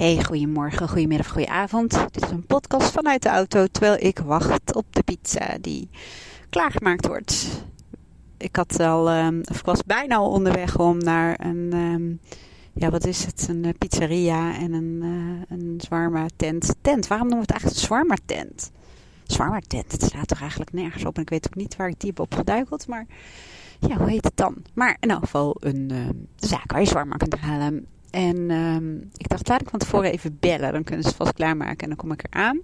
Hey, goedemorgen, goedemiddag, goedenavond. Dit is een podcast vanuit de auto terwijl ik wacht op de pizza die klaargemaakt wordt. Ik had al, um, of was bijna al onderweg om naar een, um, ja, wat is het? Een uh, pizzeria en een, uh, een zwarma tent. Tent, waarom noemen we het eigenlijk een zwarma tent? Zwarma tent, het staat toch eigenlijk nergens op en ik weet ook niet waar ik die heb opgeduikeld, maar ja, hoe heet het dan? Maar in elk geval een uh, zaak waar je zwarma kunt halen. En um, ik dacht, laat ik van tevoren even bellen. Dan kunnen ze het vast klaarmaken en dan kom ik eraan.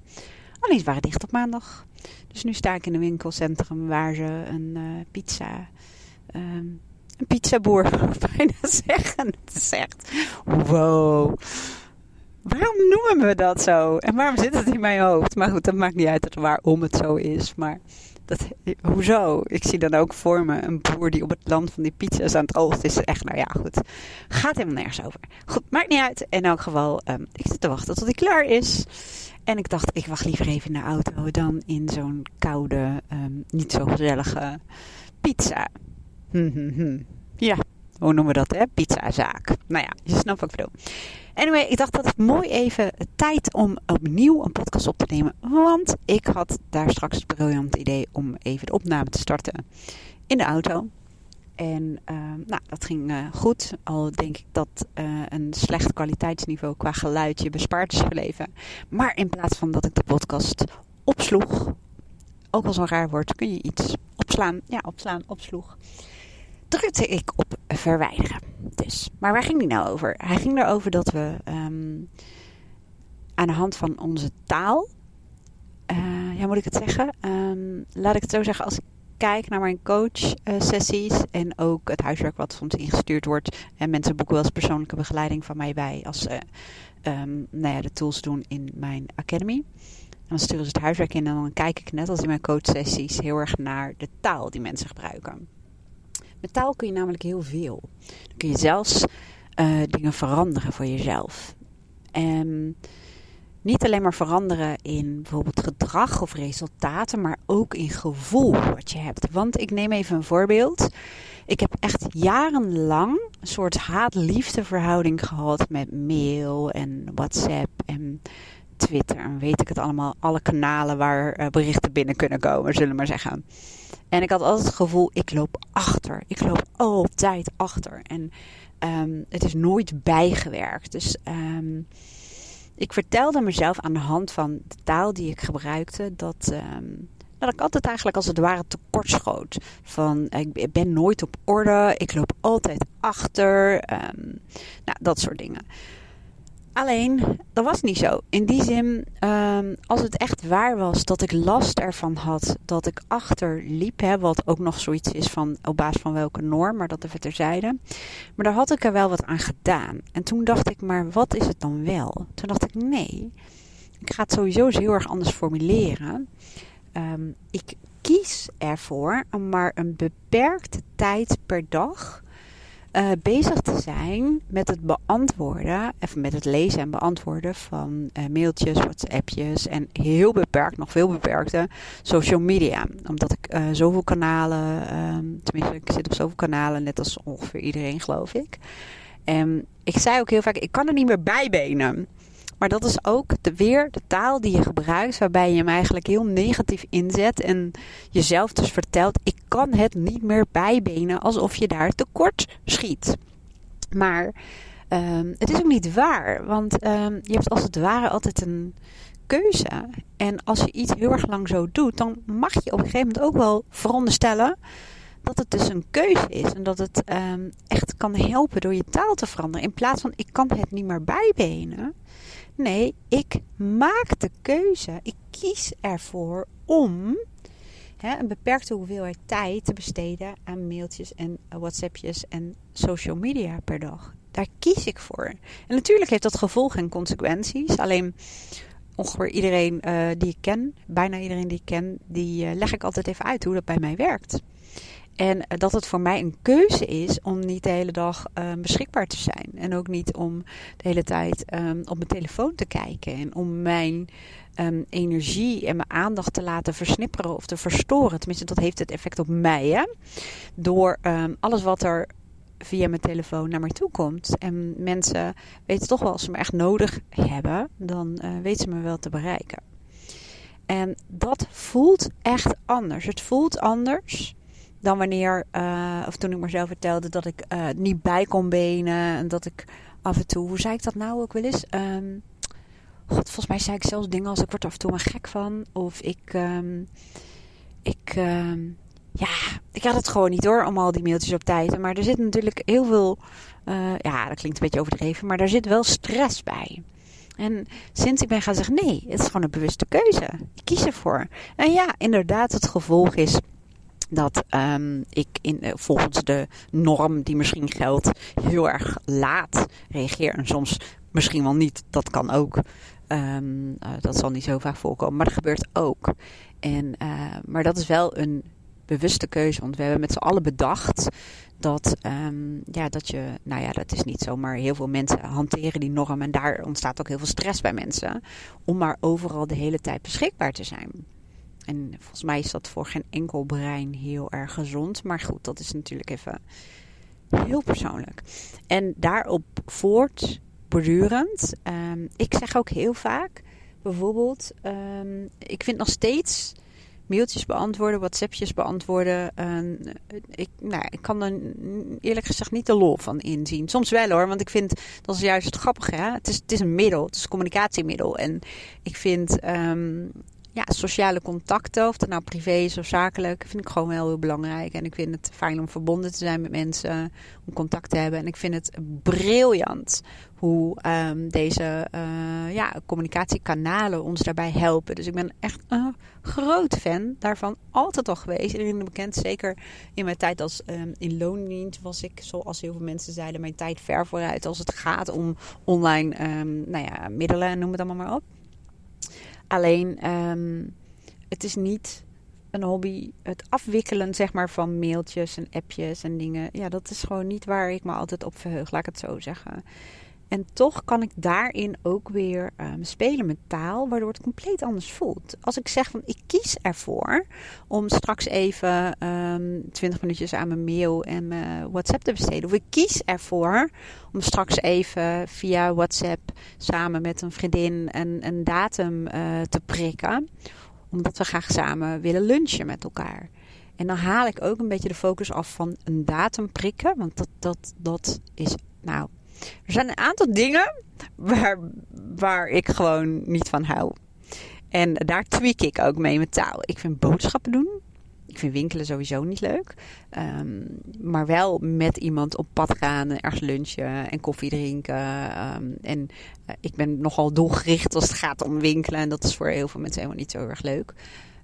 Alleen ze waren dicht op maandag. Dus nu sta ik in een winkelcentrum waar ze een uh, pizza... Um, een pizzaboer, bijna zeggen. Het is wow. Waarom noemen we dat zo? En waarom zit het in mijn hoofd? Maar goed, dat maakt niet uit waarom het zo is. Maar dat, hoezo? Ik zie dan ook voor me een boer die op het land van die pizza's aan het oogst is. Echt, nou ja, goed. Gaat helemaal nergens over. Goed, maakt niet uit. In elk geval, um, ik zit te wachten tot hij klaar is. En ik dacht, ik wacht liever even in de auto dan in zo'n koude, um, niet zo gezellige pizza. Hm, hm, hm. Ja, hoe noemen we dat, hè? Pizzazaak. Nou ja, je snapt wat ik bedoel. Anyway, ik dacht dat het mooi even tijd om opnieuw een podcast op te nemen. Want ik had daar straks het briljante idee om even de opname te starten in de auto. En uh, nou, dat ging uh, goed. Al denk ik dat uh, een slecht kwaliteitsniveau qua geluid je bespaard is gebleven. Maar in plaats van dat ik de podcast opsloeg, ook als een raar woord, kun je iets opslaan. Ja, opslaan, opsloeg drukte ik op verwijderen. Dus, maar waar ging die nou over? Hij ging erover dat we um, aan de hand van onze taal, uh, ja moet ik het zeggen, um, laat ik het zo zeggen, als ik kijk naar mijn coach-sessies uh, en ook het huiswerk wat soms ingestuurd wordt, en mensen boeken wel eens persoonlijke begeleiding van mij bij als ze um, nou ja, de tools doen in mijn academy. En dan sturen ze het huiswerk in en dan kijk ik net als in mijn coach-sessies heel erg naar de taal die mensen gebruiken. Met taal kun je namelijk heel veel. Dan kun je zelfs uh, dingen veranderen voor jezelf. En niet alleen maar veranderen in bijvoorbeeld gedrag of resultaten, maar ook in gevoel wat je hebt. Want ik neem even een voorbeeld. Ik heb echt jarenlang een soort haat-liefde verhouding gehad met mail en WhatsApp en Twitter en weet ik het allemaal. Alle kanalen waar berichten binnen kunnen komen, zullen we maar zeggen. En ik had altijd het gevoel, ik loop achter. Ik loop altijd achter. En um, het is nooit bijgewerkt. Dus um, ik vertelde mezelf aan de hand van de taal die ik gebruikte dat, um, dat ik altijd eigenlijk als het ware tekortschoot. Van ik ben nooit op orde, ik loop altijd achter. nou, dat soort dingen. Alleen, dat was niet zo. In die zin, um, als het echt waar was dat ik last ervan had dat ik achterliep, hè, wat ook nog zoiets is van op basis van welke norm, maar dat even terzijde. Maar daar had ik er wel wat aan gedaan. En toen dacht ik, maar wat is het dan wel? Toen dacht ik, nee, ik ga het sowieso eens heel erg anders formuleren. Um, ik kies ervoor om maar een beperkte tijd per dag uh, bezig te zijn met het beantwoorden, even met het lezen en beantwoorden van uh, mailtjes, WhatsAppjes en heel beperkt, nog veel beperkte social media. Omdat ik uh, zoveel kanalen, um, tenminste ik zit op zoveel kanalen, net als ongeveer iedereen geloof ik. En ik zei ook heel vaak, ik kan er niet meer bijbenen. Maar dat is ook de, weer de taal die je gebruikt, waarbij je hem eigenlijk heel negatief inzet en jezelf dus vertelt: ik kan het niet meer bijbenen alsof je daar tekort schiet. Maar um, het is ook niet waar, want um, je hebt als het ware altijd een keuze. En als je iets heel erg lang zo doet, dan mag je op een gegeven moment ook wel veronderstellen dat het dus een keuze is en dat het um, kan helpen door je taal te veranderen. In plaats van ik kan het niet meer bijbenen. Nee, ik maak de keuze. Ik kies ervoor om hè, een beperkte hoeveelheid tijd te besteden aan mailtjes en WhatsAppjes en social media per dag. Daar kies ik voor. En natuurlijk heeft dat gevolgen en consequenties. Alleen ongeveer iedereen uh, die ik ken, bijna iedereen die ik ken, die uh, leg ik altijd even uit hoe dat bij mij werkt. En dat het voor mij een keuze is om niet de hele dag um, beschikbaar te zijn. En ook niet om de hele tijd um, op mijn telefoon te kijken. En om mijn um, energie en mijn aandacht te laten versnipperen of te verstoren. Tenminste, dat heeft het effect op mij. Hè? Door alles wat er via mijn telefoon naar mij toe komt. En mensen weten toch wel, als ze me echt nodig hebben, dan uh, weten ze me wel te bereiken. En dat voelt echt anders. Het voelt anders dan wanneer, uh, of toen ik mezelf vertelde dat ik uh, niet bij kon benen. En dat ik af en toe, hoe zei ik dat nou ook wel eens? Um, God, volgens mij zei ik zelfs dingen als ik word af en toe maar gek van. Of ik, um, ik, um, ja, ik had het gewoon niet hoor, om al die mailtjes op tijd. Maar er zit natuurlijk heel veel, uh, ja, dat klinkt een beetje overdreven, maar daar zit wel stress bij. En sinds ik ben gaan zeggen, nee, het is gewoon een bewuste keuze. Ik kies ervoor. En ja, inderdaad, het gevolg is dat um, ik in, uh, volgens de norm die misschien geldt heel erg laat reageer. En soms misschien wel niet, dat kan ook. Um, uh, dat zal niet zo vaak voorkomen, maar dat gebeurt ook. En, uh, maar dat is wel een bewuste keuze, want we hebben met z'n allen bedacht dat, um, ja, dat je, nou ja, dat is niet zo, maar heel veel mensen hanteren die norm en daar ontstaat ook heel veel stress bij mensen om maar overal de hele tijd beschikbaar te zijn. En volgens mij is dat voor geen enkel brein heel erg gezond. Maar goed, dat is natuurlijk even heel persoonlijk. En daarop voortbordurend. Um, ik zeg ook heel vaak, bijvoorbeeld, um, ik vind nog steeds mailtjes beantwoorden, WhatsAppjes beantwoorden. Uh, ik, nou, ik kan er eerlijk gezegd niet de lol van inzien. Soms wel hoor, want ik vind dat is juist het grappige. Hè? Het, is, het is een middel, het is een communicatiemiddel. En ik vind ja, sociale contacten, of dat nou privé is of zakelijk, vind ik gewoon wel heel belangrijk. En ik vind het fijn om verbonden te zijn met mensen, om contact te hebben. En ik vind het briljant hoe um, deze uh, ja, communicatiekanalen ons daarbij helpen. Dus ik ben echt een groot fan daarvan. Altijd al geweest. Iedereen bekend. Zeker in mijn tijd als um, in loondienst was ik, zoals heel veel mensen zeiden, mijn tijd ver vooruit als het gaat om online um, nou ja, middelen, noem het allemaal maar op. Alleen, um, het is niet een hobby. Het afwikkelen zeg maar, van mailtjes en appjes en dingen. Ja, dat is gewoon niet waar ik me altijd op verheug, laat ik het zo zeggen. En toch kan ik daarin ook weer um, spelen met taal, waardoor het compleet anders voelt. Als ik zeg van ik kies ervoor om straks even um, 20 minuutjes aan mijn mail en mijn WhatsApp te besteden. Of ik kies ervoor om straks even via WhatsApp samen met een vriendin een, een datum uh, te prikken. Omdat we graag samen willen lunchen met elkaar. En dan haal ik ook een beetje de focus af van een datum prikken. Want dat, dat, dat is nou er zijn een aantal dingen waar, waar ik gewoon niet van hou. En daar tweak ik ook mee met taal. Ik vind boodschappen doen. Ik vind winkelen sowieso niet leuk. Um, maar wel met iemand op pad gaan, ergens lunchen en koffie drinken. Um, en uh, ik ben nogal doelgericht als het gaat om winkelen. En dat is voor heel veel mensen helemaal niet zo erg leuk.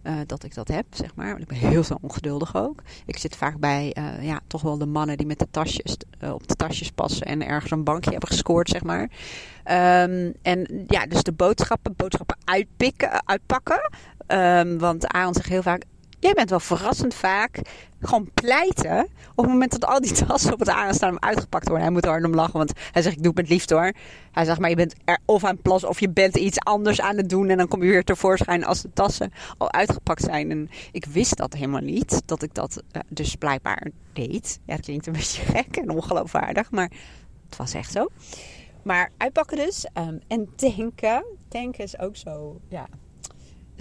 Uh, dat ik dat heb, zeg maar. Ik ben heel zo ongeduldig ook. Ik zit vaak bij, uh, ja, toch wel de mannen die met de tasjes, uh, op de tasjes passen en ergens een bankje hebben gescoord, zeg maar. Um, en ja, dus de boodschappen, boodschappen uitpikken, uitpakken. Um, want Aaron zegt heel vaak, jij bent wel verrassend vaak gewoon pleiten. Op het moment dat al die tassen op het aanstaan hem uitgepakt worden. Hij moet er hard om lachen, want hij zegt: Ik doe het met liefde hoor. Hij zegt: Maar je bent er of aan het of je bent iets anders aan het doen. En dan kom je weer tevoorschijn als de tassen al uitgepakt zijn. En ik wist dat helemaal niet, dat ik dat uh, dus blijkbaar deed. Ja, het klinkt een beetje gek en ongeloofwaardig, maar het was echt zo. Maar uitpakken dus. Um, en tanken. Tanken is ook zo, ja,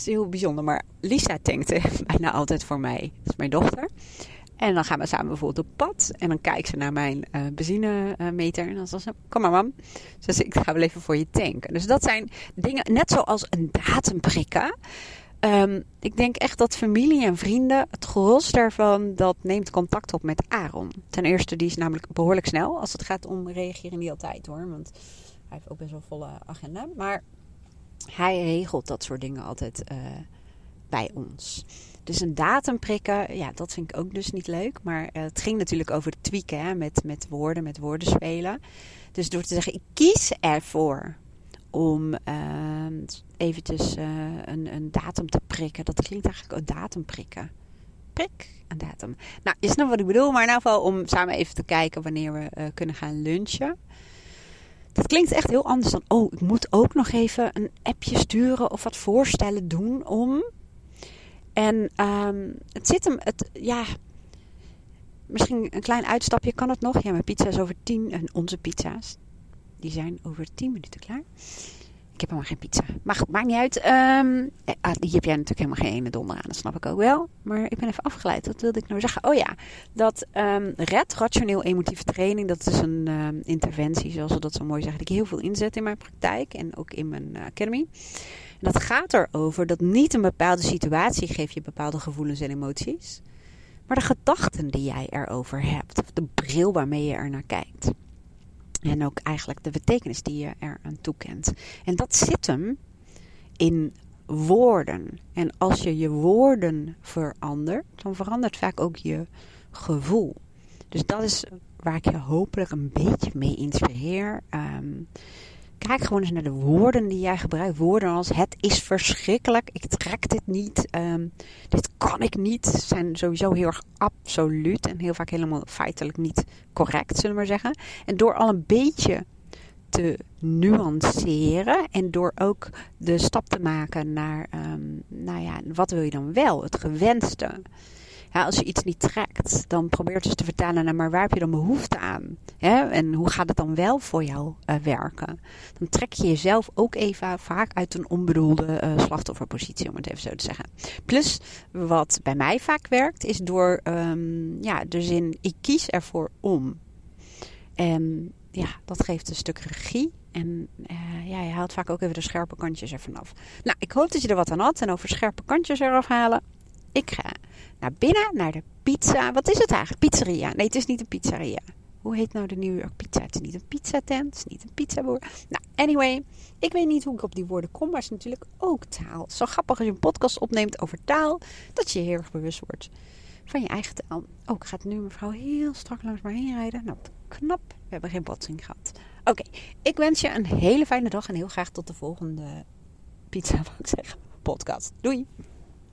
is heel bijzonder. Maar Lisa tankte bijna altijd voor mij. Dat is mijn dochter. En dan gaan we samen bijvoorbeeld op pad. En dan kijkt ze naar mijn uh, benzinemeter. En dan zegt ze, kom maar mam. Dus ik ga wel even voor je tanken. Dus dat zijn dingen, net zoals een datum prikken. Um, ik denk echt dat familie en vrienden, het gros daarvan, dat neemt contact op met Aaron. Ten eerste, die is namelijk behoorlijk snel. Als het gaat om reageren niet altijd hoor. Want hij heeft ook best wel volle agenda. Maar hij regelt dat soort dingen altijd uh, bij ons. Dus een datum prikken, ja, dat vind ik ook dus niet leuk. Maar uh, het ging natuurlijk over het tweaken, hè, met, met woorden, met woorden spelen. Dus door te zeggen, ik kies ervoor om uh, eventjes uh, een, een datum te prikken. Dat klinkt eigenlijk een datum prikken. Prik, een datum. Nou, je snapt wat ik bedoel. Maar in ieder geval om samen even te kijken wanneer we kunnen gaan lunchen. Dat klinkt echt heel anders dan, oh, ik moet ook nog even een appje sturen of wat voorstellen doen om. En um, het zit hem, het, ja, misschien een klein uitstapje, kan het nog? Ja, mijn pizza is over tien, en onze pizza's, die zijn over tien minuten klaar. Ik heb helemaal geen pizza. Maar goed, maakt niet uit. Um, heb jij natuurlijk helemaal geen ene donder aan. Dat snap ik ook wel. Maar ik ben even afgeleid. Wat wilde ik nou zeggen? Oh ja, dat um, RED, rationeel emotieve training, dat is een um, interventie, zoals we dat zo mooi zeggen, die ik heel veel inzet in mijn praktijk en ook in mijn uh, academy. En dat gaat erover dat niet een bepaalde situatie geeft je bepaalde gevoelens en emoties, maar de gedachten die jij erover hebt, of de bril waarmee je er naar kijkt. En ook eigenlijk de betekenis die je er aan toekent. En dat zit hem in woorden. En als je je woorden verandert, dan verandert vaak ook je gevoel. Dus dat is waar ik je hopelijk een beetje mee inspireer. Um, kijk gewoon eens naar de woorden die jij gebruikt. Woorden als het is verschrikkelijk, ik trek dit niet, um, dit kan ik niet. Zijn sowieso heel erg absoluut en heel vaak helemaal feitelijk niet correct, zullen we maar zeggen. En door al een beetje te nuanceren en door ook de stap te maken naar, um, nou ja, wat wil je dan wel? Het gewenste. Als je iets niet trekt, dan probeer het dus te vertalen naar maar waar heb je dan behoefte aan? Hè? En hoe gaat het dan wel voor jou uh, werken? Dan trek je jezelf ook even vaak uit een onbedoelde uh, slachtofferpositie, om het even zo te zeggen. Plus, wat bij mij vaak werkt, is door um, ja, de zin ik kies ervoor om. En ja, dat geeft een stuk regie. En uh, ja, je haalt vaak ook even de scherpe kantjes ervan af. Nou, ik hoop dat je er wat aan had. En over scherpe kantjes eraf halen. Ik ga naar binnen, naar de pizza. Wat is het eigenlijk? Pizzeria. Nee, het is niet een pizzeria. Hoe heet nou de New York pizza? Het is niet een pizzatent, het is niet een pizzaboer. Nou, anyway, ik weet niet hoe ik op die woorden kom, maar het is natuurlijk ook taal. Zo grappig als je een podcast opneemt over taal, dat je heel erg bewust wordt van je eigen taal. Oh, ik ga nu mevrouw heel strak langs maar heen rijden. Nou, knap. We hebben geen botsing gehad. Oké, ik wens je een hele fijne dag en heel graag tot de volgende pizza, wat ik zeggen, podcast. Doei!